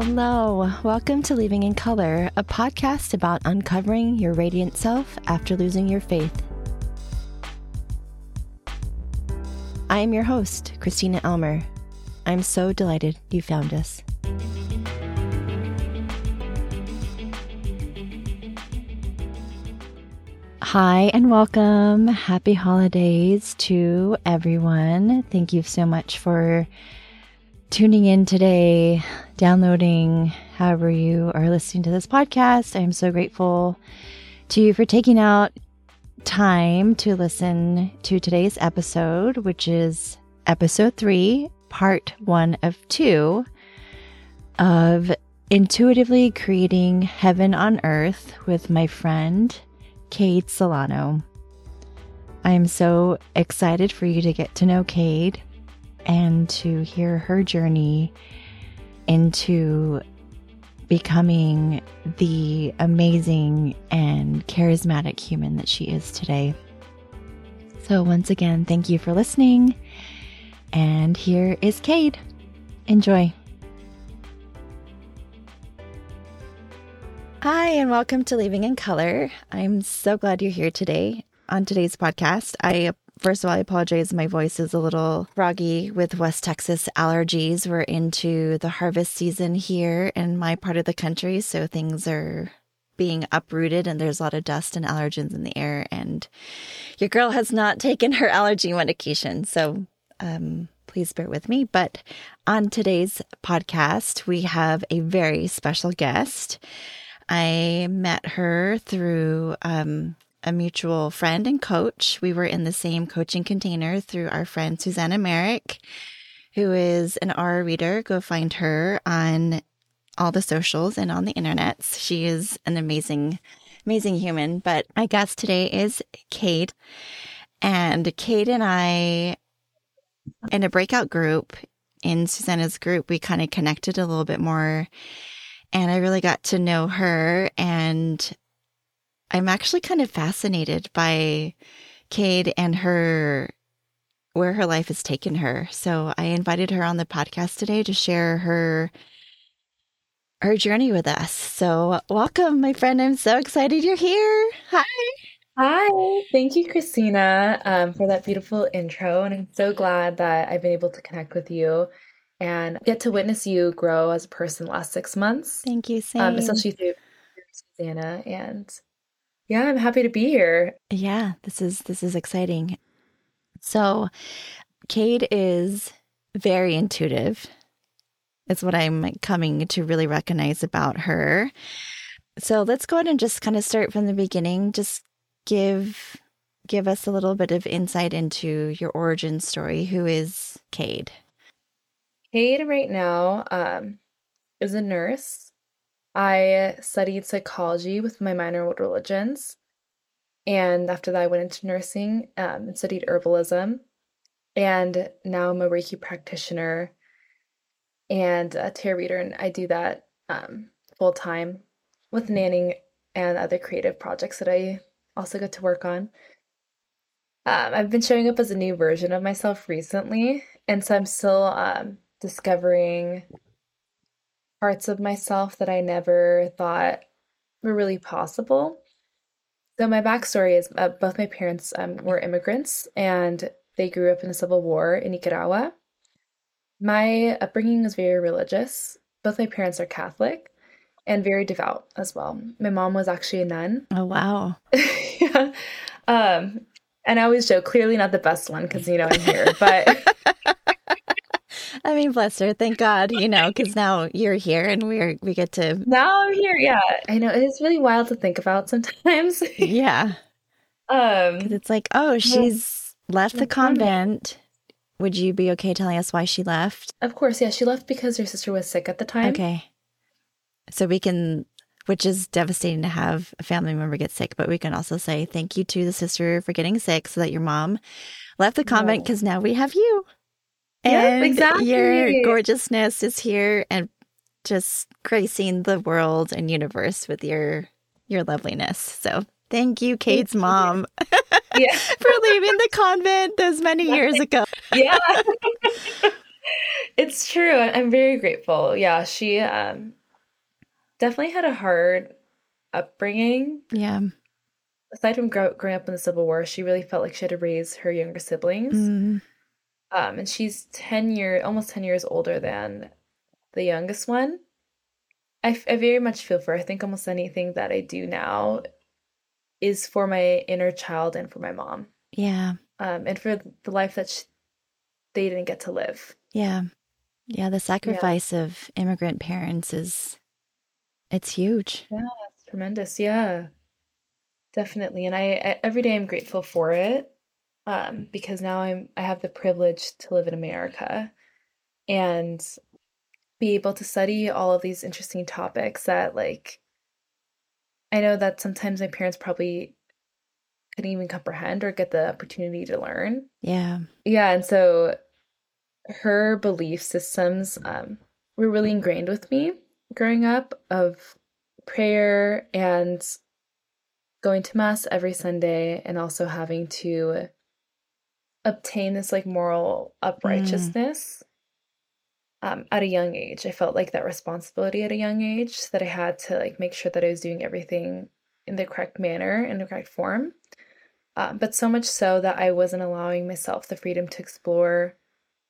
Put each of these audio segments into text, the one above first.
Hello, welcome to Leaving in Color, a podcast about uncovering your radiant self after losing your faith. I am your host, Christina Elmer. I'm so delighted you found us. Hi, and welcome. Happy holidays to everyone. Thank you so much for tuning in today, downloading, however you are listening to this podcast. I am so grateful to you for taking out time to listen to today's episode, which is episode three, part one of two of Intuitively Creating Heaven on Earth with my friend, Kaide Solano. I am so excited for you to get to know Kaide and to hear her journey into becoming the amazing and charismatic human that she is today. So, once again, thank you for listening. And here is Kaide. Enjoy. Hi, and welcome to Leaving in Color. I'm so glad you're here today on today's podcast. I First of all, I apologize. My voice is a little froggy with West Texas allergies. We're into the harvest season here in my part of the country. So things are being uprooted and there's a lot of dust and allergens in the air. And your girl has not taken her allergy medication. So um, please bear with me. But on today's podcast, we have a very special guest. I met her through um, a mutual friend and coach. We were in the same coaching container through our friend Susanna Merrick, who is an aura reader. Go find her on all the socials and on the internets. She is an amazing, amazing human. But my guest today is Kaide. And Kaide and I, in a breakout group in Susanna's group, we kind of connected a little bit more. And I really got to know her and I'm actually kind of fascinated by Kaide and her where her life has taken her. So I invited her on the podcast today to share her her journey with us. So welcome, my friend. I'm so excited you're here. Hi. Hi. Thank you, Christina, um, for that beautiful intro. And I'm so glad that I've been able to connect with you and get to witness you grow as a person the last six months. Thank you, Sam. Um, especially through Susanna and yeah, I'm happy to be here. Yeah, this is this is exciting. So, Kaide is very intuitive. It's what I'm coming to really recognize about her. So, let's go ahead and just kind of start from the beginning. Just give give us a little bit of insight into your origin story. Who is Kaide? Kaide right now um, is a nurse I studied psychology with my minor in religions. And after that, I went into nursing um, and studied herbalism. And now I'm a Reiki practitioner and a tarot reader. And I do that um, full time with nanning and other creative projects that I also get to work on. Um, I've been showing up as a new version of myself recently. And so I'm still um, discovering parts of myself that I never thought were really possible. So, my backstory is uh, both my parents um, were immigrants and they grew up in the Civil War in Nicaragua. My upbringing was very religious. Both my parents are Catholic and very devout as well. My mom was actually a nun. Oh, wow. yeah. Um, and I always joke, clearly not the best one because, you know, I'm here, but I mean, bless her. Thank God, you know, because now you're here and we're we get to. Now I'm here. Yeah, I know it's really wild to think about sometimes. yeah. Um, it's like, oh, she's left the convent. Would you be okay telling us why she left? Of course, yeah. She left because her sister was sick at the time. Okay. So we can, which is devastating to have a family member get sick, but we can also say thank you to the sister for getting sick so that your mom left the convent because no. now we have you and exactly. your gorgeousness is here and just gracing the world and universe with your your loveliness. So thank you, Kaide's mom, yeah. for leaving the convent those many years ago. yeah. it's true. I'm very grateful. Yeah, she um definitely had a hard upbringing. Yeah. Aside from grow- growing up in the Civil War, she really felt like she had to raise her younger siblings. Mm, Um, and she's 10 year, almost 10 years older than the youngest one. I, f- I very much feel for her. I think almost anything that I do now is for my inner child and for my mom. yeah. Um, and for the life that sh they didn't get to live. Yeah. Yeah. The sacrifice of immigrant parents is, it's huge. Yeah, it's tremendous. Yeah, definitely. And I, I every day I'm grateful for it um, because now I'm I have the privilege to live in America and be able to study all of these interesting topics that like I know that sometimes my parents probably couldn't even comprehend or get the opportunity to learn. Yeah. Yeah, and so her belief systems um, were really ingrained with me growing up of prayer and going to mass every Sunday and also having to obtain this like moral uprightness um, at a young age. I felt like that responsibility at a young age that I had to like make sure that I was doing everything in the correct manner, in the correct form. Um, but so much so that I wasn't allowing myself the freedom to explore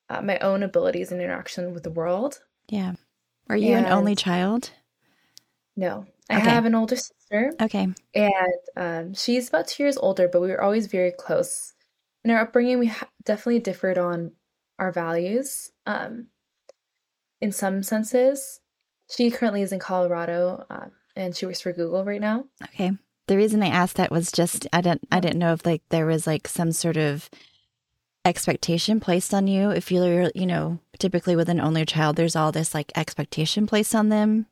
uh, my own abilities and interaction with the world. Yeah. Are you an only child? No, I Okay. have an older sister, Okay. and um, she's about two years older, but we were always very close. In our upbringing, we ha- definitely differed on our values um, in some senses. She currently is in Colorado, um, and she works for Google right now. Okay. The reason I asked that was just I didn't I didn't know if like there was like some sort of expectation placed on you. If you're you know typically with an only child, there's all this like expectation placed on them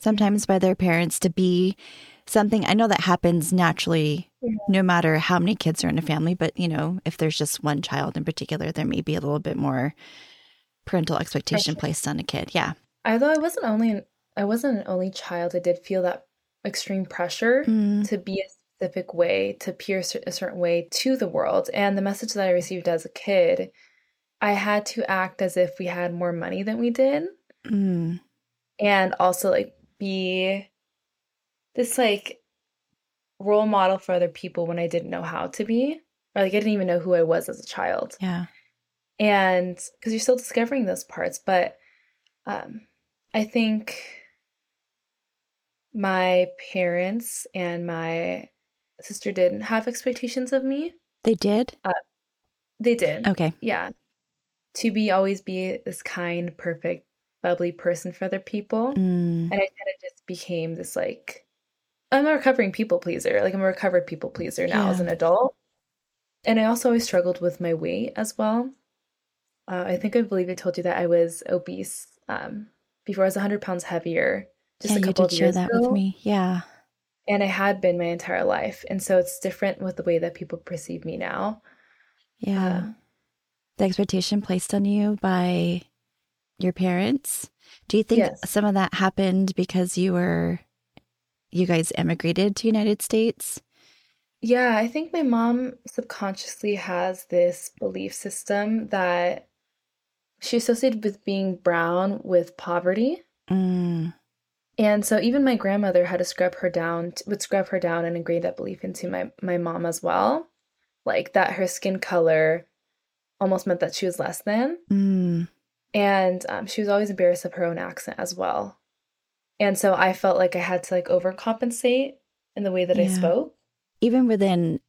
sometimes by their parents to be something. I know that happens naturally, Yeah. no matter how many kids are in a family. But you know, if there's just one child in particular, there may be a little bit more parental expectation Pressure. placed on a kid. Yeah. Although I wasn't only an, I wasn't an only child, I did feel that extreme pressure Mm, to be a specific way, to appear a certain way to the world. And the message that I received as a kid, I had to act as if we had more money than we did, mm, and also like be this like role model for other people when I didn't know how to be, or like I didn't even know who I was as a child. yeah. and because you're still discovering those parts but um i think my parents and my sister didn't have expectations of me They did. they did Okay. yeah to be always be this kind perfect bubbly person for other people Mm, and i kind of just became this like i'm a recovering people pleaser like i'm a recovered people pleaser now as an adult and i also always struggled with my weight as well uh, i think i believe i told you that i was obese um, before i was 100 pounds heavier just yeah, a you couple did of share years that ago with me. Yeah. and i had been my entire life and so it's different with the way that people perceive me now Yeah. Uh, the expectation placed on you by your parents. Do you think Yes. some of that happened because you were you guys emigrated to United States? Yeah, I think my mom subconsciously has this belief system that she associated with being brown with poverty. Mm, And so even my grandmother had to scrub her down, would scrub her down and ingrain that belief into my my mom as well. Like that her skin color almost meant that she was less than. mm, And um, she was always embarrassed of her own accent as well. And so I felt like I had to like overcompensate in the way that I spoke. even within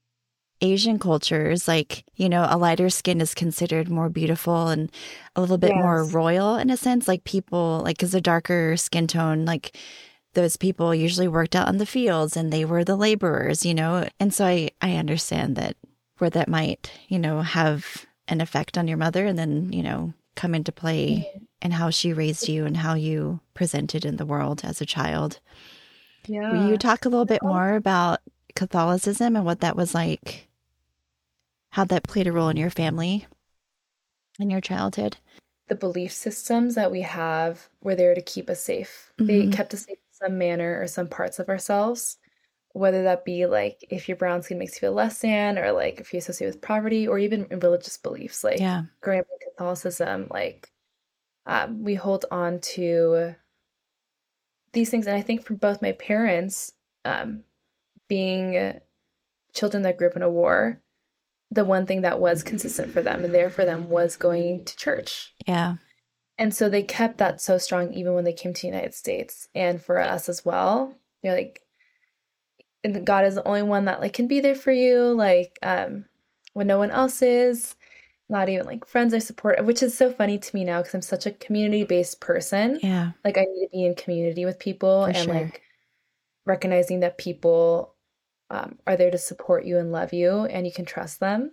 Asian cultures, like, you know, a lighter skin is considered more beautiful and a little bit more royal in a sense. Like people, like, because a darker skin tone, like those people usually worked out in the fields and they were the laborers, you know? And so I, I understand that where that might, you know, have an effect on your mother and then, you know, come into play and how she raised you and how you presented in the world as a child. Yeah. Will you talk a little bit more about Catholicism and what that was like? How that played a role in your family in your childhood? the belief systems that we have were there to keep us safe. They Mhm. kept us safe in some manner or some parts of ourselves, whether that be like if your brown skin makes you feel less than, or like if you associate with poverty, or even religious beliefs. Like Yeah. growing up in Catholicism, like um, we hold on to these things. And I think from both my parents, um, being children that grew up in a war, the one thing that was consistent for them and there for them was going to church. Yeah. And so they kept that so strong even when they came to the United States. And for us as well, you're like, and God is the only one that like can be there for you, like um when no one else is, not even like friends or support, which is so funny to me now because I'm such a community based person. Yeah. Like I need to be in community with people For and sure. like recognizing that people um, are there to support you and love you and you can trust them.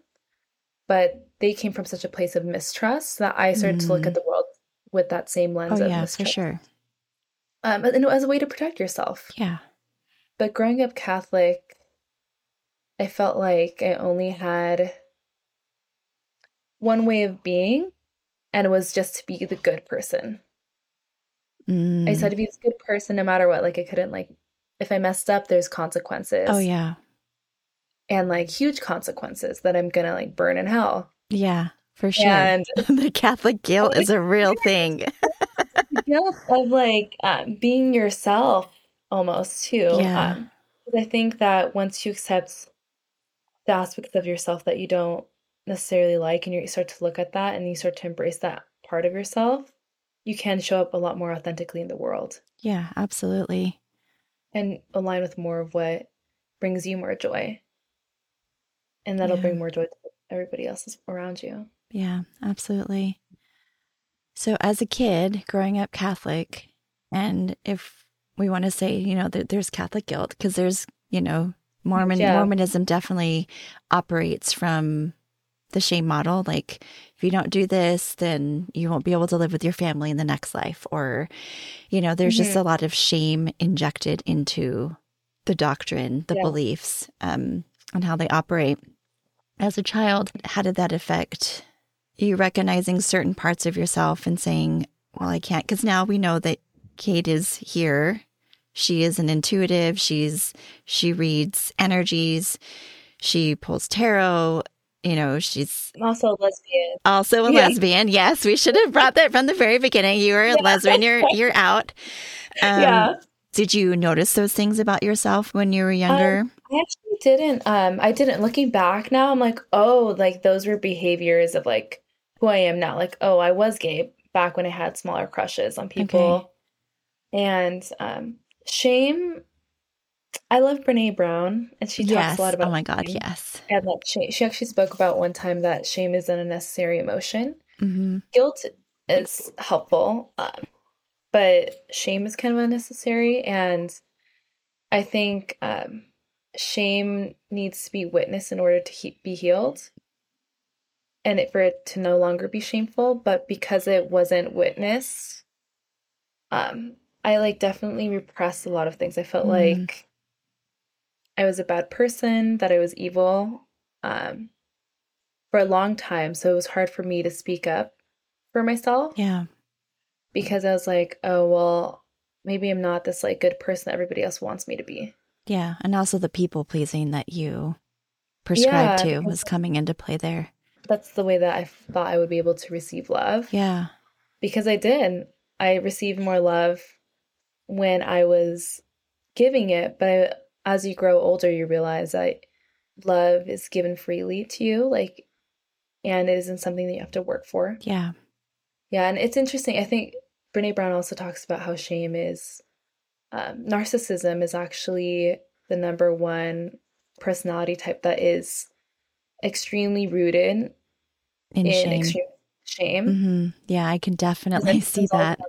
But they came from such a place of mistrust that I started to look Mm. at the world with that same lens Oh of yeah, for mistrust. sure. Um, and as a way to protect yourself. Yeah. But growing up Catholic, I felt like I only had one way of being, and it was just to be the good person. I just Mm. had to be this good person no matter what. Like I couldn't like if I messed up, there's consequences. Oh yeah. And like huge consequences that I'm gonna like burn in hell. Yeah, for sure. And the Catholic guilt is a real thing. the guilt of like um, being yourself almost too. Yeah. Um, I think that once you accept the aspects of yourself that you don't necessarily like, and you start to look at that and you start to embrace that part of yourself, you can show up a lot more authentically in the world Yeah, absolutely. and align with more of what brings you more joy. And that'll Yeah. bring more joy to everybody else around you. Yeah, absolutely. So, as a kid growing up Catholic, and if we want to say, you know, that there's Catholic guilt, because there's, you know, Mormon Yeah. Mormonism definitely operates from the shame model. Like, if you don't do this, then you won't be able to live with your family in the next life. Or, you know, there's just Mhm. a lot of shame injected into the doctrine, the Yeah. beliefs, um, and how they operate. As a child, how did that affect you recognizing certain parts of yourself and saying, well, I can't? Because now we know that Kaide is here. She is an intuitive. She's, she reads energies. She pulls tarot. You know, she's I'm also a lesbian. also a Yeah. lesbian. Yes, we should have brought that from the very beginning. You are a lesbian. You're you're out. Um, yeah. Did you notice those things about yourself when you were younger? I actually didn't. Um, I didn't. Looking back now, I'm like, oh, like those were behaviors of like who I am now. Like, oh, I was gay back when I had smaller crushes on people. And um, shame. I love Brene Brown, and she talks yes. a lot about oh my God. shame. Yes. And that shame, she actually spoke about one time that shame is an unnecessary emotion. hmm Guilt is helpful, um, but shame is kind of unnecessary. And I think um, shame needs to be witnessed in order to he- be healed and it, for it to no longer be shameful. But because it wasn't witnessed, um, I like definitely repressed a lot of things. I felt Mm. like I was a bad person, that I was evil um, for a long time. So it was hard for me to speak up for myself Yeah. because I was like, oh, well, maybe I'm not this like good person that everybody else wants me to be. Yeah. And also the people pleasing that you prescribed Yeah, to was coming into play there. That's the way that I thought I would be able to receive love Yeah. because I did. I received more love when I was giving it, but as you grow older, you realize that love is given freely to you, like, and it isn't something that you have to work for. Yeah. Yeah, and it's interesting. I think Brene Brown also talks about how shame is um, narcissism is actually the number one personality type that is extremely rooted In, in shame. extreme shame. hmm Yeah. I can definitely see that.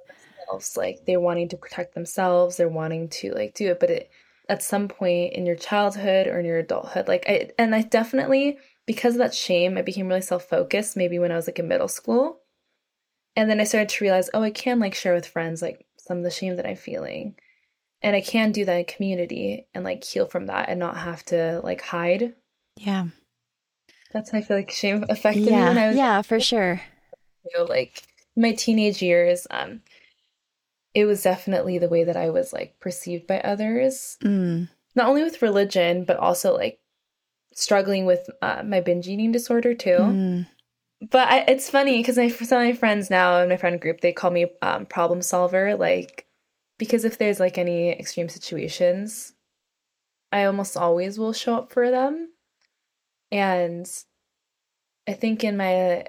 Themselves. Like they're wanting to protect themselves, they're wanting to like do it, but it at some point in your childhood or in your adulthood, like I and I definitely because of that shame, I became really self-focused maybe when I was like in middle school. And then I started to realize, oh, I can like share with friends like some of the shame that I'm feeling. And I can do that in community and like heal from that and not have to like hide. Yeah. That's how I feel like shame affected me when I was Yeah, for sure. you know, like my teenage years, um, it was definitely the way that I was like perceived by others, Mm. not only with religion, but also like struggling with uh, my binge eating disorder too. Mm. but I, it's funny because my some of my friends now in my friend group they call me um, problem solver, like because if there's like any extreme situations, I almost always will show up for them, and I think in my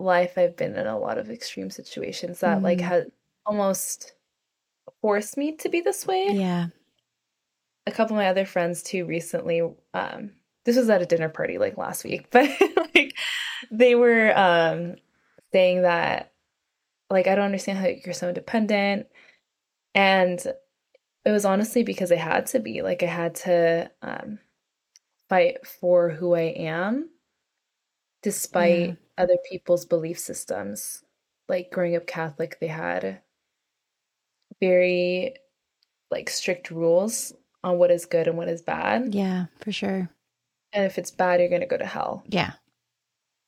life I've been in a lot of extreme situations that mm-hmm. like had almost forced me to be this way. Yeah. A couple of my other friends too recently um this was at a dinner party like last week, but like they were um saying that like I don't understand how you're so independent and it was honestly because I had to be like I had to um fight for who I am despite yeah. other people's belief systems. Like growing up Catholic, they had very like strict rules on what is good and what is bad. Yeah, for sure. And if it's bad, you're going to go to hell. Yeah.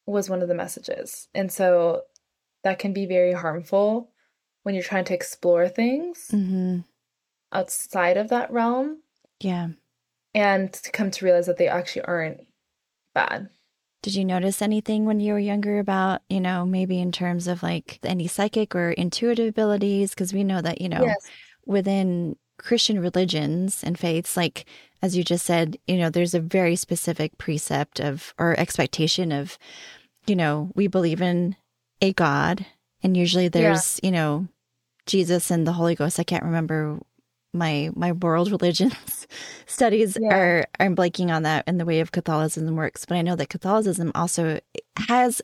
Was one of the messages. And so that can be very harmful when you're trying to explore things mm-hmm. outside of that realm. Yeah. And to come to realize that they actually aren't bad. Did you notice anything when you were younger about, you know, maybe in terms of like any psychic or intuitive abilities? Because we know that, you know, yes. within Christian religions and faiths, like as you just said, you know, there's a very specific precept of or expectation of, you know, we believe in a God, and usually there's, yeah. you know, Jesus and the Holy Ghost. I can't remember my my world religions studies yeah. are I'm blanking on that in the way of Catholicism works, but I know that Catholicism also has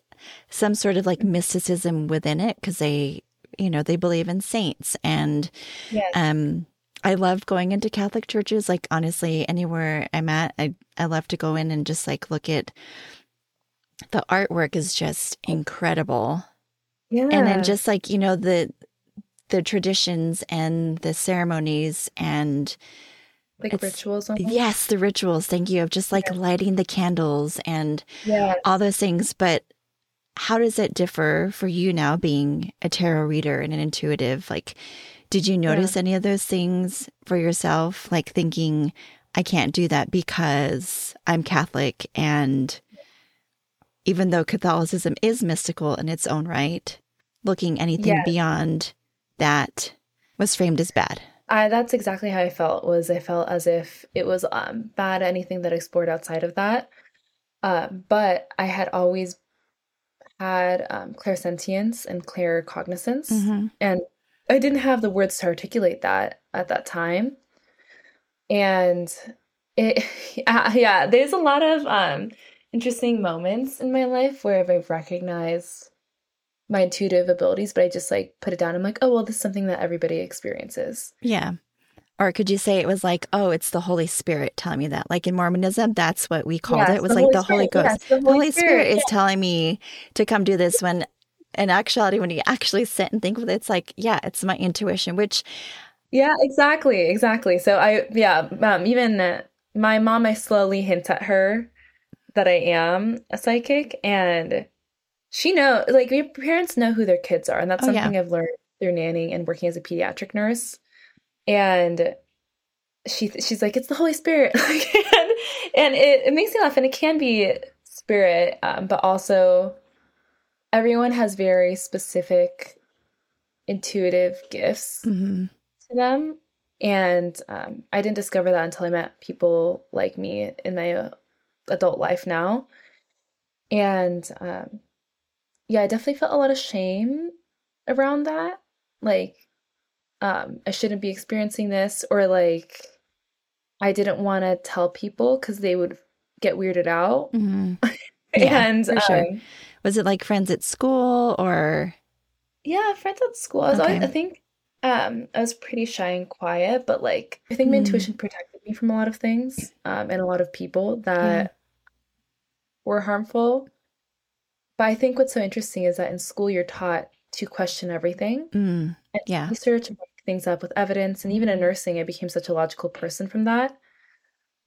some sort of like mysticism within it because they you know they believe in saints and yes. um I love going into Catholic churches like honestly anywhere I'm at I I love to go in and just like look at the artwork is just incredible. Yeah. And then just like, you know, the the traditions and the ceremonies and like rituals almost? yes the rituals thank you of just like yeah. lighting the candles and yes. all those things but how does it differ for you now being a tarot reader and an intuitive like did you notice yeah. any of those things for yourself like thinking i can't do that because i'm catholic and even though catholicism is mystical in its own right looking anything beyond that was framed as bad. I, that's exactly how I felt. Was I felt as if it was um, bad anything that explored outside of that. Uh, but I had always had um, clairsentience and claircognizance, mm-hmm. and I didn't have the words to articulate that at that time. And it, yeah, there's a lot of um, interesting moments in my life where I've recognized my intuitive abilities, but I just like put it down. I'm like, oh, well, this is something that everybody experiences. Yeah. Or could you say it was like, oh, it's the Holy Spirit telling me that? Like in Mormonism, that's what we called it. It was like Holy the Holy Ghost. Yes, the, Holy the Holy Spirit, Spirit is telling me to come do this when in actuality, when you actually sit and think with it, it's like, yeah, it's my intuition, which Yeah, exactly. Exactly. So I yeah, um, even uh, my mom, I slowly hint at her that I am a psychic and she know like your parents know who their kids are and that's oh, something yeah. i've learned through nannying and working as a pediatric nurse and she she's like it's the holy spirit and, and it, it makes me laugh and it can be spirit um, but also everyone has very specific intuitive gifts mm-hmm. to them and um, i didn't discover that until i met people like me in my adult life now and um, yeah, I definitely felt a lot of shame around that. Like, um, I shouldn't be experiencing this, or like, I didn't want to tell people because they would get weirded out. Mm-hmm. Yeah, and for sure. Um, was it like friends at school or? Yeah, friends at school. I, was okay. always, I think um, I was pretty shy and quiet, but like I think my mm. intuition protected me from a lot of things um, and a lot of people that yeah. were harmful. But I think what's so interesting is that in school you're taught to question everything. Mm, yeah. Research and things up with evidence. And even in nursing, I became such a logical person from that.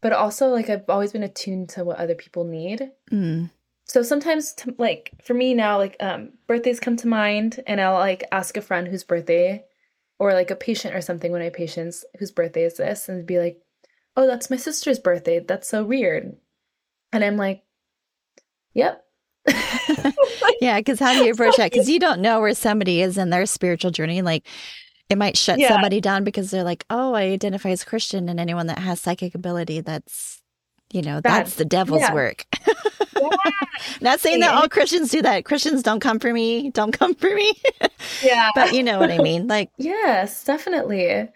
But also, like, I've always been attuned to what other people need. Mm. So sometimes, to, like, for me now, like, um, birthdays come to mind, and I'll, like, ask a friend whose birthday, or like a patient or something, when I patients whose birthday is this, and be like, oh, that's my sister's birthday. That's so weird. And I'm like, yep, yeah, because how do you approach that? Because you don't know where somebody is in their spiritual journey. Like it might shut Yeah. somebody down because they're like, oh, I identify as Christian, and anyone that has psychic ability, that's you know, Bad. that's the devil's Yeah. work. Not saying that all Christians do that. Christians don't come for me. Don't come for me. yeah. but you know what I mean. Like, Yes, definitely. It,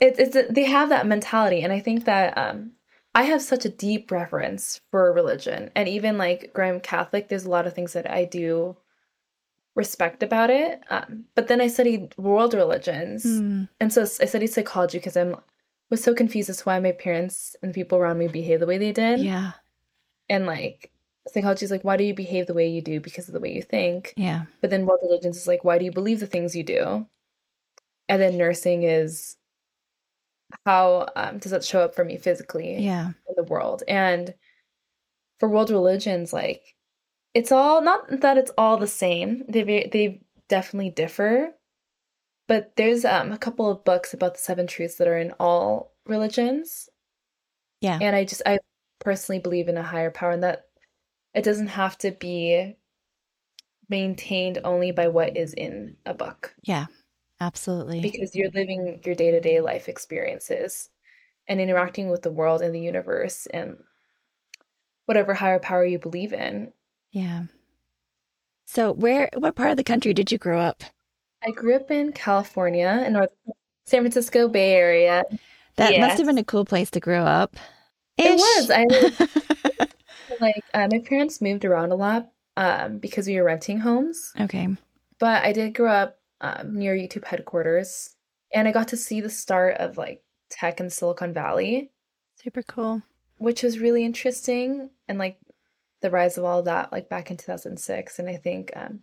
it's they have that mentality, and I think that um, I have such a deep reverence for religion, and even like growing Catholic, there's a lot of things that I do respect about it. Um, but then I studied world religions, hmm, and so I studied psychology because I'm was so confused as to why my parents and people around me behave the way they did, yeah, and like psychology is like why do you behave the way you do because of the way you think yeah, but then world religions is like, why do you believe the things you do? And then nursing is how um, does that show up for me physically yeah, in the world? And for world religions, like it's all not that it's all the same. They they definitely differ, but there's um, a couple of books about the seven truths that are in all religions, yeah, and I just I personally believe in a higher power, and that it doesn't have to be maintained only by what is in a book yeah. Absolutely. because you're living your day-to-day life experiences and interacting with the world and the universe and whatever higher power you believe in. Yeah. So, where, what part of the country did you grow up? I grew up in California in North San Francisco Bay Area. That must have been a cool place to grow up. It was. I lived, like uh, my parents moved around a lot um, because we were renting homes. okay. But I did grow up um, near YouTube headquarters, and I got to see the start of like tech in Silicon Valley, Super cool. which was really interesting, and like the rise of all that, like back in 2006. And I think um,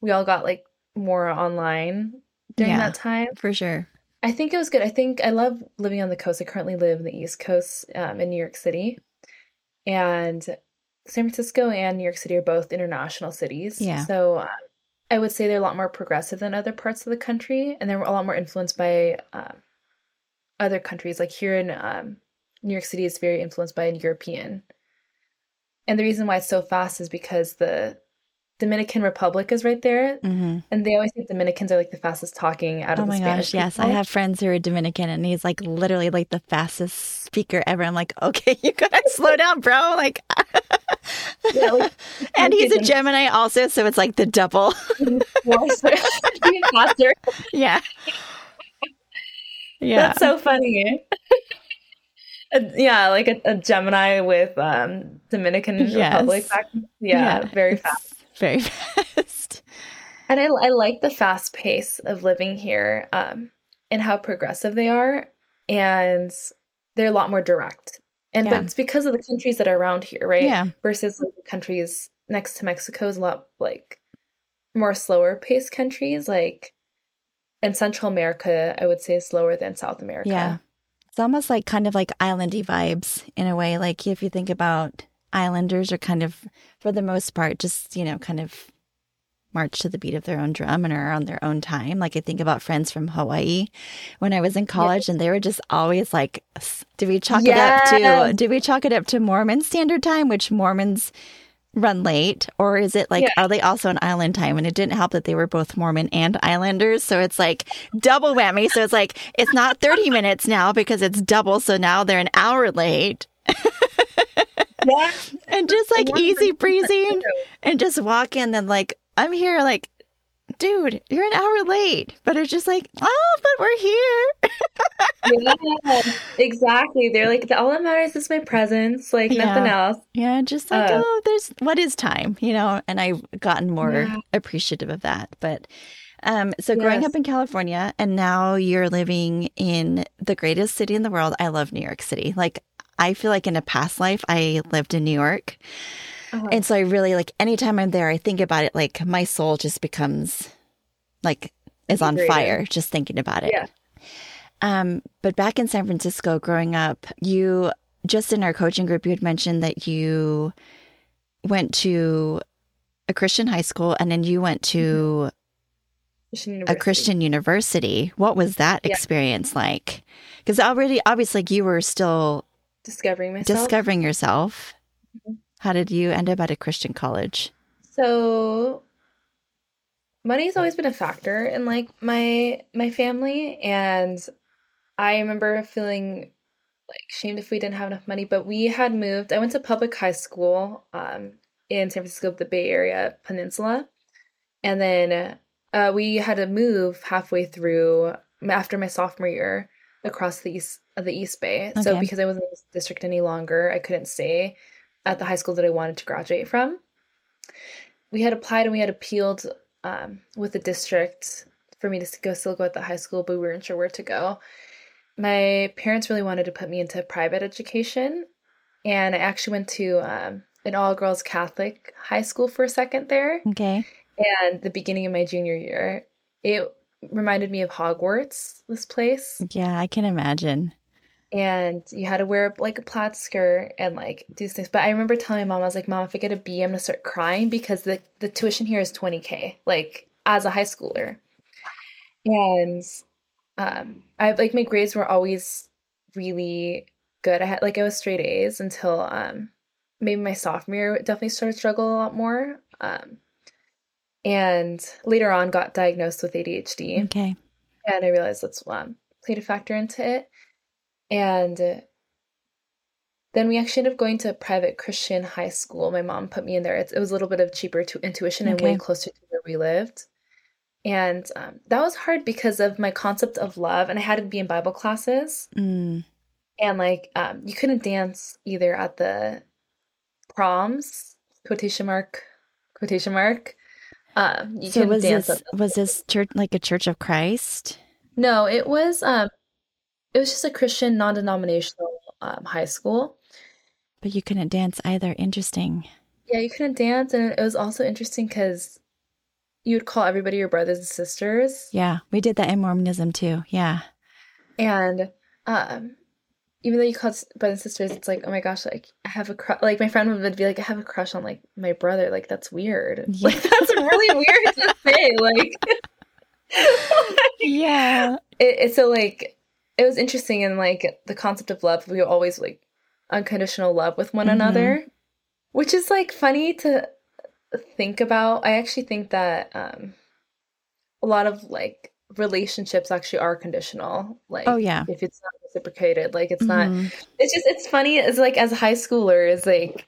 we all got like more online during Yeah. that time. For sure. I think it was good. I think I love living on the coast. I currently live in the East Coast um, in New York City. And San Francisco and New York City are both international cities. Yeah. So uh, I would say they're a lot more progressive than other parts of the country. And they're a lot more influenced by um, other countries. Like here in um, New York City is very influenced by European. And the reason why it's so fast is because the Dominican Republic is right there. hmm And they always think Dominicans are like the fastest talking out Oh of the my Spanish gosh. Yes. I have friends who are Dominican and he's like literally like the fastest speaker ever. I'm like, okay, you gotta slow down, bro. Like, Yeah, like, and he's a Gemini also. So it's like the double. faster. Yeah. Yeah. That's so funny. Yeah, like a, a Gemini with um Dominican Yes. Republic. Back, yeah, very fast. Very fast. And I, I like the fast pace of living here um, and how progressive they are. And they're a lot more direct. And Yeah. but it's because of the countries that are around here, right? Yeah. Versus like, the countries next to Mexico is a lot like more slower paced countries. Like in Central America, I would say is slower than South America. Yeah. It's almost like kind of like islandy vibes in a way. Like if you think about islanders are kind of, for the most part, just, you know, kind of march to the beat of their own drum and are on their own time. Like I think about friends from Hawaii when I was in college and they were just always like, do we chalk it up to, Yes. do we chalk it up to Mormon standard time, which Mormons run late? Or is it like, Yeah. are they also an island time? And it didn't help that they were both Mormon and islanders. So it's like double whammy. So it's like, it's not 30 minutes now because it's double. So now they're an hour late Yeah. and just like easy breezy and just walk in and like i'm here like dude you're an hour late but it's just like oh but we're here yeah, exactly. They're like, all that matters is my presence, like Yeah. nothing else. yeah just like Uh. oh there's what is time you know and i've gotten more Yeah. appreciative of that but um so growing up in california and now you're living in the greatest city in the world i love new york city like i feel like in a past life i lived in new york Uh-huh. And so I really like anytime I'm there, I think about it like my soul just becomes like is on fire just thinking about it. Yeah. Um, but back in San Francisco growing up, you just in our coaching group, you had mentioned that you went to a Christian high school and then you went to Christian a Christian university. What was that Yeah. experience like? Because already, obviously, like, you were still discovering myself. discovering yourself. Mhm. How did you end up at a Christian college? So money's always been a factor in like my my family and I remember feeling like shamed if we didn't have enough money, but we had moved. I went to public high school um, in San Francisco, the Bay Area Peninsula, and then uh, we had to move halfway through after my sophomore year across the east of the East Bay. Okay. So because I wasn't in this district any longer, I couldn't stay at the high school that I wanted to graduate from. We had applied and we had appealed um, with the district for me to go still go at the high school, but we weren't sure where to go my parents really wanted to put me into private education, and I actually went to um, an all girls Catholic high school for a second there. Okay. And the beginning of my junior year, it reminded me of Hogwarts, this place. Yeah, I can imagine. And you had to wear like a plaid skirt and like do things. But I remember telling my mom, I was like, Mom, if I get a B, I'm gonna start crying because the, the tuition here is 20K, like as a high schooler. And um I like my grades were always really good. I had like I was straight A's until um maybe my sophomore year definitely started to struggle a lot more. Um and later on got diagnosed with ADHD. Okay. And I realized that's um played a factor into it. And then we actually ended up going to a private Christian high school. My mom put me in there. It, it was a little bit of cheaper to intuition and way closer to where we lived. And um, that was hard because of my concept of love. And I had to be in Bible classes. Mm. And like, um, you couldn't dance either at the proms, quotation mark, quotation mark. Um, you so was this, was this church like a Church of Christ? No, it was, um, it was just a Christian non-denominational um, high school. But you couldn't dance either. Interesting. Yeah, you couldn't dance, and it was also interesting because you would call everybody your brothers and sisters. Yeah, we did that in Mormonism too. Yeah. And um even though you call brothers and sisters, it's like, oh my gosh, like I have a crush. Like my friend would be like, I have a crush on like my brother. Like that's weird. Yeah. Like that's really weird to say. Like, yeah. It, it's so like it was interesting and like the concept of love. We always like unconditional love with one mm-hmm. another, which is like funny to think about. I actually think that um, a lot of like relationships actually are conditional. Like, oh yeah, if it's not reciprocated, like it's mm-hmm. not. It's just it's funny. It's like as high schoolers, like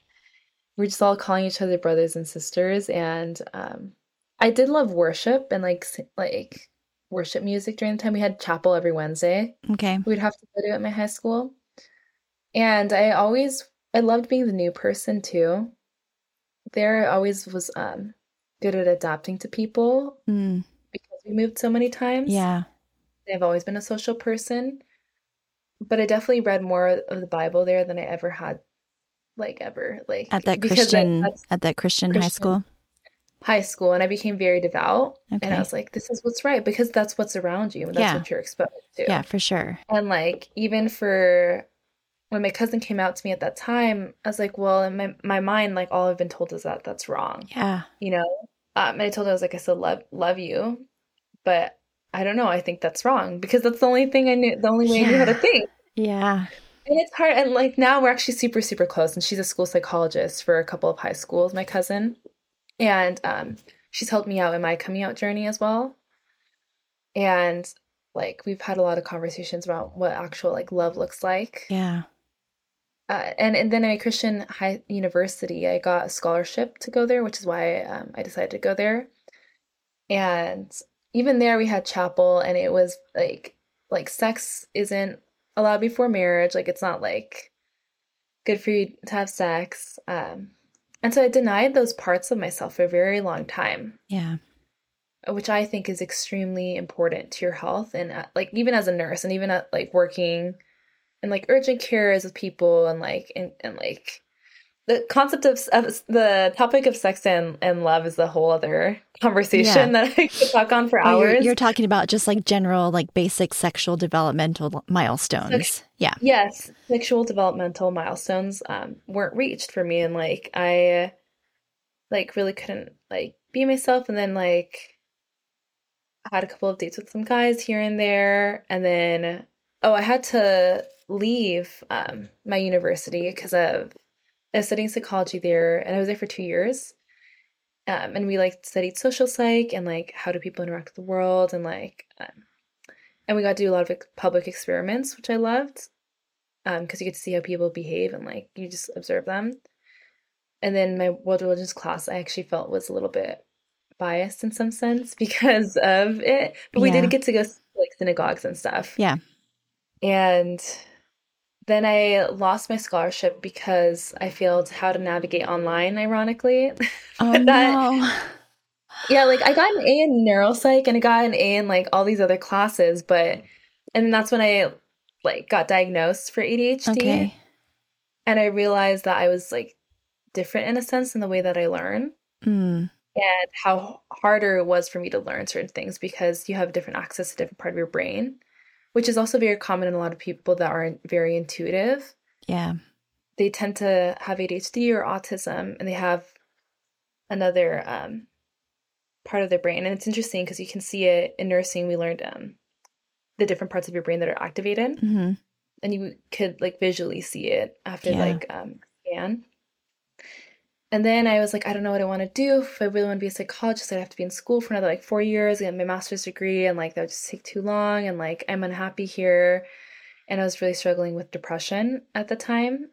we're just all calling each other brothers and sisters, and um, I did love worship and like like worship music during the time we had chapel every Wednesday. Okay, we'd have to go to at my high school, and I always I loved being the new person too there I always was um good at adapting to people mm. because we moved so many times. Yeah. I've always been a social person. But I definitely read more of the Bible there than I ever had like ever. Like at that Christian I, at that Christian, Christian, high school. High school and I became very devout okay. and I was like, this is what's right because that's what's around you and that's yeah. what you're exposed to. Yeah, for sure. And like even for when my cousin came out to me at that time, I was like, well, in my, my mind, like all I've been told is that that's wrong. Yeah. You know? Um, and I told her, I was like, I still love, love you, but I don't know. I think that's wrong because that's the only thing I knew, the only way yeah. I knew how to think. Yeah. And it's hard. And like now we're actually super, super close. And she's a school psychologist for a couple of high schools, my cousin. And um, she's helped me out in my coming out journey as well. And like we've had a lot of conversations about what actual like love looks like. Yeah uh, and, and then at a Christian high university, I got a scholarship to go there, which is why um, I decided to go there. And even there, we had chapel, and it was like like sex isn't allowed before marriage. Like it's not like good for you to have sex. Um, and so I denied those parts of myself for a very long time. Yeah. Which I think is extremely important to your health, and uh, like even as a nurse, and even at like working and like urgent cares with people and like and, and like the concept of, of, the topic of sex and, and love is a whole other conversation yeah. that I could talk on for hours. You're, you're, talking about just like general, like basic sexual developmental milestones. Sex- yeah. Yes. Sexual developmental milestones um, weren't reached for me. And like, I like really couldn't like be myself. And then like, I had a couple of dates with some guys here and there. And then, oh, I had to leave um, my university because of I was studying psychology there, and I was there for two years. Um, and we like studied social psych and like how do people interact with the world and like um, and we got to do a lot of public experiments which i loved because you get to see how people behave and like you just observe them and then my world religions class i actually felt was a little bit biased in some sense because of it but we did get to go to, like synagogues and stuff Yeah. and then I lost my scholarship because I failed how to navigate online, ironically. Oh That- no. yeah, like I got an A in neuropsych and I got an A in like all these other classes, but and that's when I like got diagnosed for ADHD. Okay. And I realized that I was like different in a sense in the way that I learn Mm. and how harder it was for me to learn certain things because you have different access to different part of your brain, which is also very common in a lot of people that aren't very intuitive. Yeah. they tend to have ADHD or autism and they have another um, part of their brain. And it's interesting because you can see it in nursing. We learned um, the different parts of your brain that are activated hmm and you could like visually see it after Yeah. like um, scan. And then I was like, I don't know what I want to do. If I really want to be a psychologist, I'd have to be in school for another like four years, get my master's degree, and like that would just take too long. And like I'm unhappy here. And I was really struggling with depression at the time.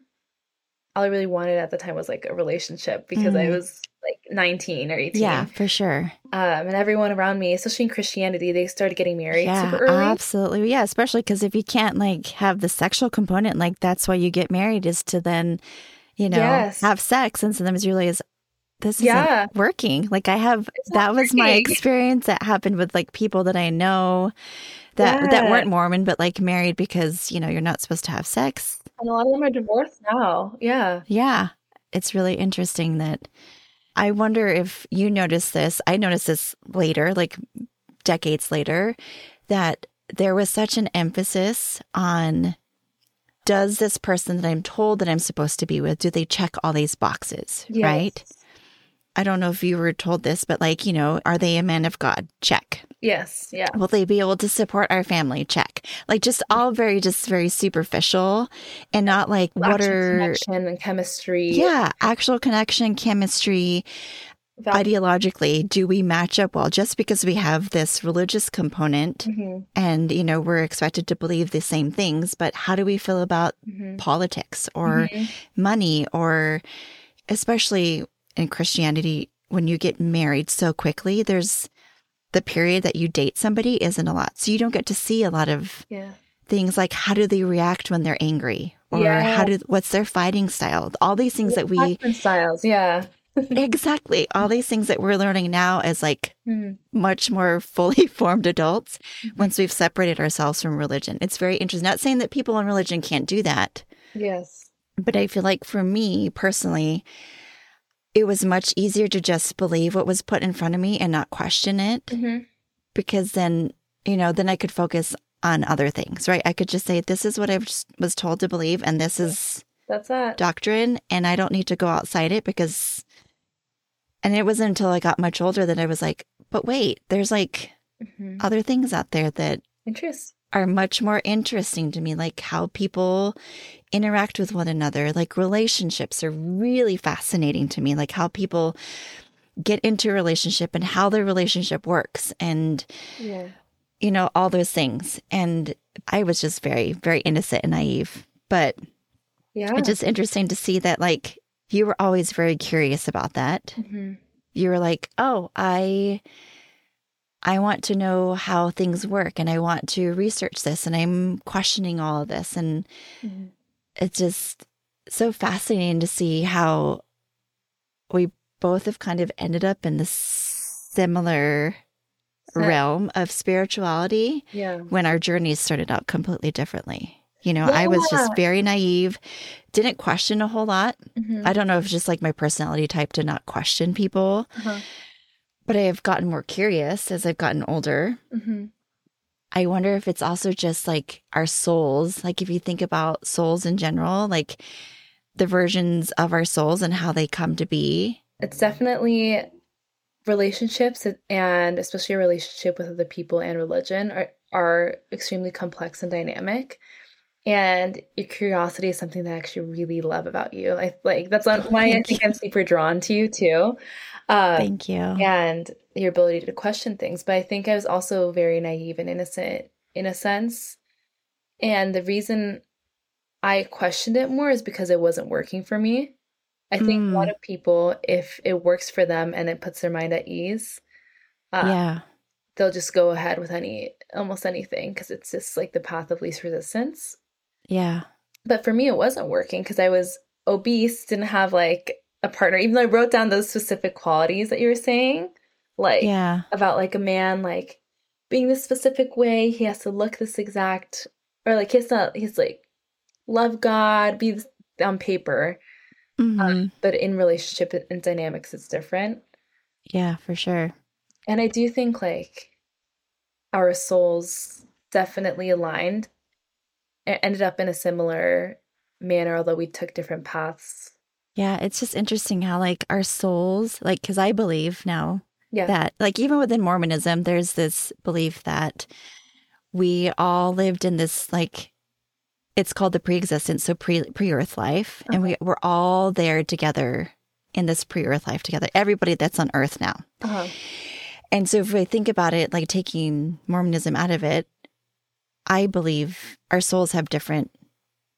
All I really wanted at the time was like a relationship because I Mhm. was like 19 or 18. Yeah, for sure. Um, and everyone around me, especially in Christianity, they started getting married Yeah, super early. absolutely. Yeah, especially because if you can't like have the sexual component, like that's why you get married is to then, you know, Yes. have sex. And sometimes you realize this isn't Yeah. working. Like I have It's that was my experience that happened with like people that I know that that weren't Mormon, but like married because, you know, you're not supposed to have sex. And a lot of them are divorced now. Yeah. Yeah. It's really interesting that I wonder if you noticed this. I noticed this later, like decades later, that there was such an emphasis on does this person that I'm told that I'm supposed to be with, do they check all these boxes? Yes. Right? I don't know if you were told this, but like, you know, are they a man of God? Check. Yes. Yeah. Will they be able to support our family? Check. Like just all very, just very superficial and not like what are connection and chemistry. yeah, actual connection, chemistry, ideologically, do we match up well? Just because we have this religious component Mhm, and, you know, we're expected to believe the same things, but how do we feel about mhm, politics or mhm. money or especially in Christianity, when you get married so quickly, there's the period that you date somebody isn't a lot. So you don't get to see a lot of Yeah. things like how do they react when they're angry or Yeah. how do what's their fighting style all these things that we styles. Yeah. exactly all these things that we're learning now as like Mhm. much more fully formed adults Mm-hmm. once we've separated ourselves from religion it's very interesting not saying that people in religion can't do that Yes. but i feel like for me personally it was much easier to just believe what was put in front of me and not question it Mhm. because then you know then i could focus on other things right i could just say this is what i was was told to believe and this is That's that. doctrine and I don't need to go outside it because and it wasn't until I got much older that I was like, but wait, there's like Mhm. other things out there that Interest. are much more interesting to me, like how people interact with one another. Like relationships are really fascinating to me, like how people get into a relationship and how their relationship works and Yeah. you know all those things and i was just very very innocent and naive but Yeah. it's just interesting to see that like you were always very curious about that Mhm. you were like oh i i want to know how things work and i want to research this and i'm questioning all of this and Mhm. it's just so fascinating to see how we both have kind of ended up in this similar realm of spirituality Yeah. when our journeys started out completely differently. You know, I was just very naive, didn't question a whole lot. Mhm. I don't know if it's just like my personality type to not question people, Uh-huh. but I have gotten more curious as I've gotten older. Mhm. I wonder if it's also just like our souls. Like, if you think about souls in general, like the versions of our souls and how they come to be. It's definitely relationships and especially a relationship with other people and religion are, are extremely complex and dynamic. And your curiosity is something that I actually really love about you. I like that's why I think you. I'm super drawn to you too. Um, Thank you. And your ability to question things. But I think I was also very naive and innocent in a sense. And the reason I questioned it more is because it wasn't working for me. I think mm. a lot mm. of people, if it works for them and it puts their mind at ease, uh, yeah, they'll just go ahead with any almost anything because it's just like the path of least resistance. Yeah. But for me, it wasn't working because I was obese, didn't have like a partner, even though I wrote down those specific qualities that you were saying, like yeah. about like a man, like being this specific way, he has to look this exact, or like he's not, he's like love God, be on paper, um, mm-hmm. um, but in relationship and dynamics, it's different. Yeah, for sure. And I do think like our souls definitely aligned ended up in a similar manner, although we took different paths. Yeah, it's just interesting how like our souls, like, because I believe now yeah. that, like, even within Mormonism, there's this belief that we all lived in this like it's called the pre-existence, so pre pre Earth life, and we we're all there together in this pre Earth life together. Everybody that's on Earth now. Uh-huh. And so if we think about it, like taking Mormonism out of it, I believe our souls have different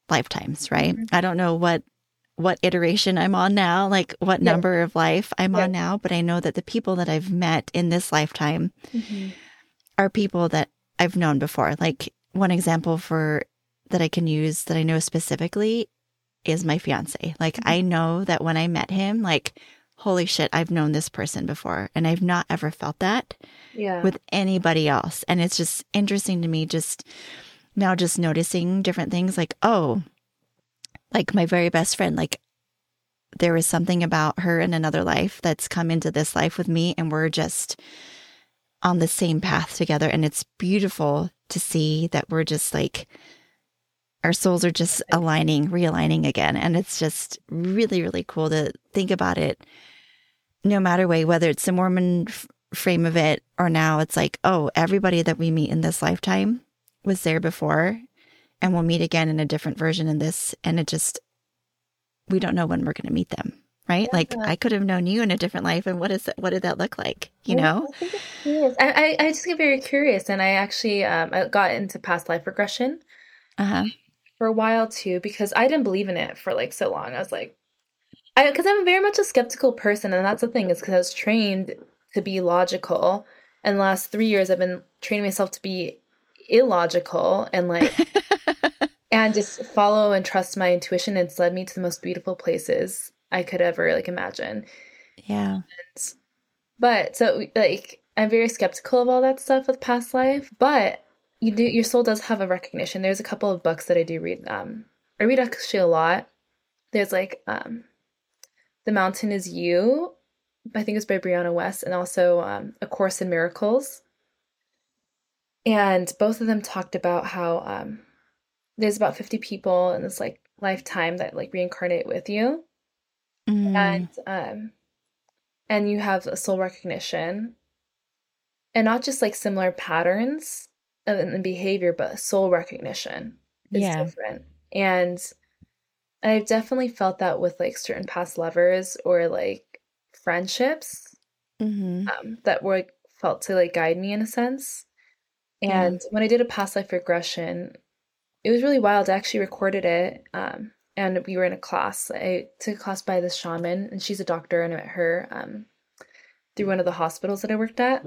lifetimes, right? Mm-hmm. I don't know what what iteration I'm on now, like what yeah. number of life I'm yeah. on now, but I know that the people that I've met in this lifetime mm-hmm. are people that I've known before. Like one example for that I can use that I know specifically is my fiance. Like mm-hmm. I know that when I met him, like holy shit, I've known this person before and I've not ever felt that yeah. with anybody else. And it's just interesting to me just now just noticing different things like, oh, like my very best friend, like there was something about her in another life that's come into this life with me and we're just on the same path together and it's beautiful to see that we're just like our souls are just aligning, realigning again. And it's just really, really cool to think about it no matter way, whether it's the Mormon f- frame of it or now it's like, oh, everybody that we meet in this lifetime was there before and we'll meet again in a different version in this. And it just, we don't know when we're going to meet them. Right. Yeah. Like I could have known you in a different life. And what is that? What did that look like? You know? I, I, I, just get very curious. And I actually um, I got into past life regression. Uh-huh for a while too because I didn't believe in it for like so long. I was like, I because I'm very much a skeptical person, and that's the thing is because I was trained to be logical, and the last three years I've been training myself to be illogical and like and just follow and trust my intuition. It's led me to the most beautiful places I could ever like imagine. Yeah. And, but so like I'm very skeptical of all that stuff with past life, but you do your soul does have a recognition. There's a couple of books that I do read. Um, I read actually a lot. There's like um, The Mountain Is You. I think it's by Brianna Wiest, and also um, A Course in Miracles. And both of them talked about how um, there's about 50 people in this like lifetime that like reincarnate with you, mm. and um, and you have a soul recognition, and not just like similar patterns and behavior, but soul recognition is yeah. different. And I've definitely felt that with like certain past lovers or like friendships mm-hmm. um, that were felt to like guide me in a sense. And when I did a past life regression, it was really wild. I actually recorded it. Um, and we were in a class. I took a class by this shaman, and she's a doctor, and I met her um, through one of the hospitals that I worked at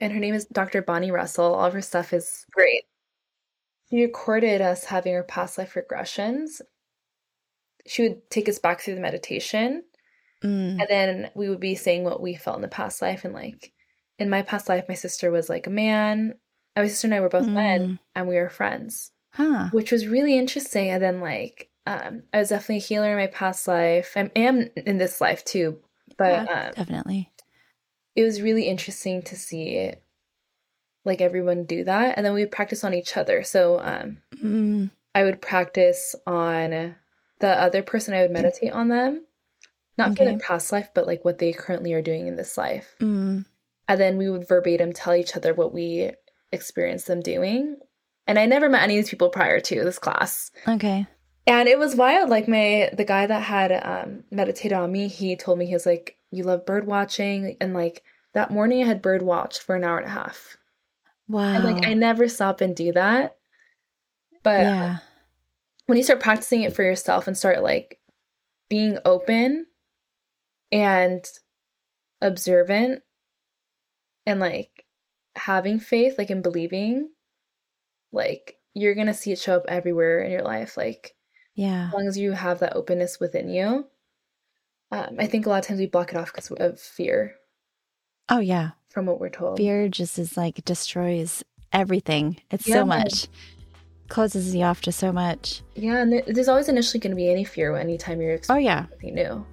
and her name is Dr. Bonnie Russell. All of her stuff is great. She recorded us having our past life regressions. She would take us back through the meditation, mm. and then we would be saying what we felt in the past life. And like in my past life, my sister was like a man. My sister and I were both mm. men, and we were friends, huh. which was really interesting. And then like um, I was definitely a healer in my past life. I am in this life too, but yeah, um, definitely it was really interesting to see like everyone do that and then we would practice on each other so um mm. i would practice on the other person i would meditate on them not okay. for their past life but like what they currently are doing in this life mm. and then we would verbatim tell each other what we experienced them doing And I never met any of these people prior to this class. Okay. And it was wild. Like my the guy that had um meditated on me, he told me he was like, You love bird watching and like that morning I had bird watched for an hour and a half. Wow. And like I never stop and do that. But yeah. when you start practicing it for yourself and start like being open and observant and like having faith, like in believing, like you're gonna see it show up everywhere in your life. Like Yeah. as long as you have that openness within you. Um, I think a lot of times we block it off because of fear Oh, yeah. from what we're told. Fear just is like destroys everything. It's Yeah. so much. Closes you off to so much. Yeah, and there's always initially going to be any fear anytime you're Oh, yeah. something new.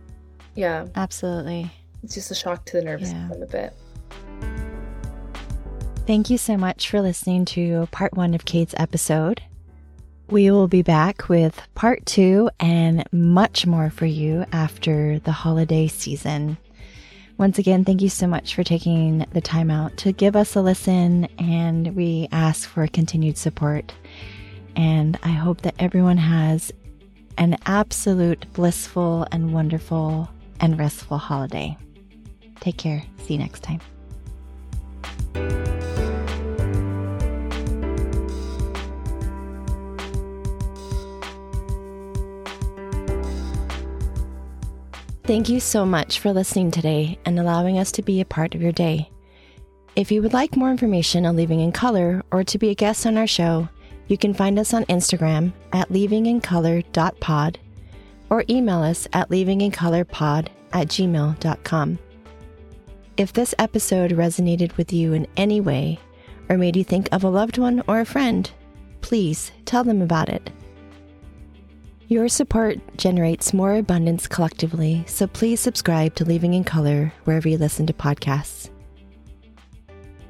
Yeah, Absolutely. it's just a shock to the nervous Yeah. system a bit. Thank you so much for listening to part one of Kaide's episode. We will be back with part two and much more for you after the holiday season. Once again, thank you so much for taking the time out to give us a listen, and we ask for continued support. And I hope that everyone has an absolute blissful and wonderful and restful holiday. Take care. See you next time. Thank you so much for listening today and allowing us to be a part of your day. If you would like more information on Leaving in Color or to be a guest on our show, you can find us on Instagram at leavingincolor.pod or email us at leavingincolorpod at gmail.com. If this episode resonated with you in any way or made you think of a loved one or a friend, please tell them about it. Your support generates more abundance collectively, so please subscribe to Leaving in Color wherever you listen to podcasts.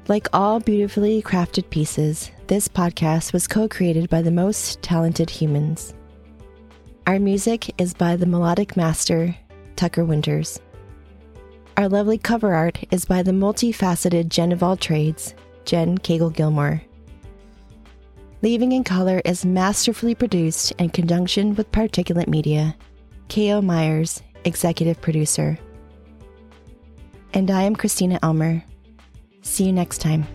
Like all beautifully crafted pieces, this podcast was co created by the most talented humans. Our music is by the melodic master, Tucker Winters. Our lovely cover art is by the multifaceted Jen of all trades, Jen Cagle Gilmore. Leaving in Color is masterfully produced in conjunction with Particulate Media. K.O. Myers, executive producer. And I am Christina Elmer. See you next time.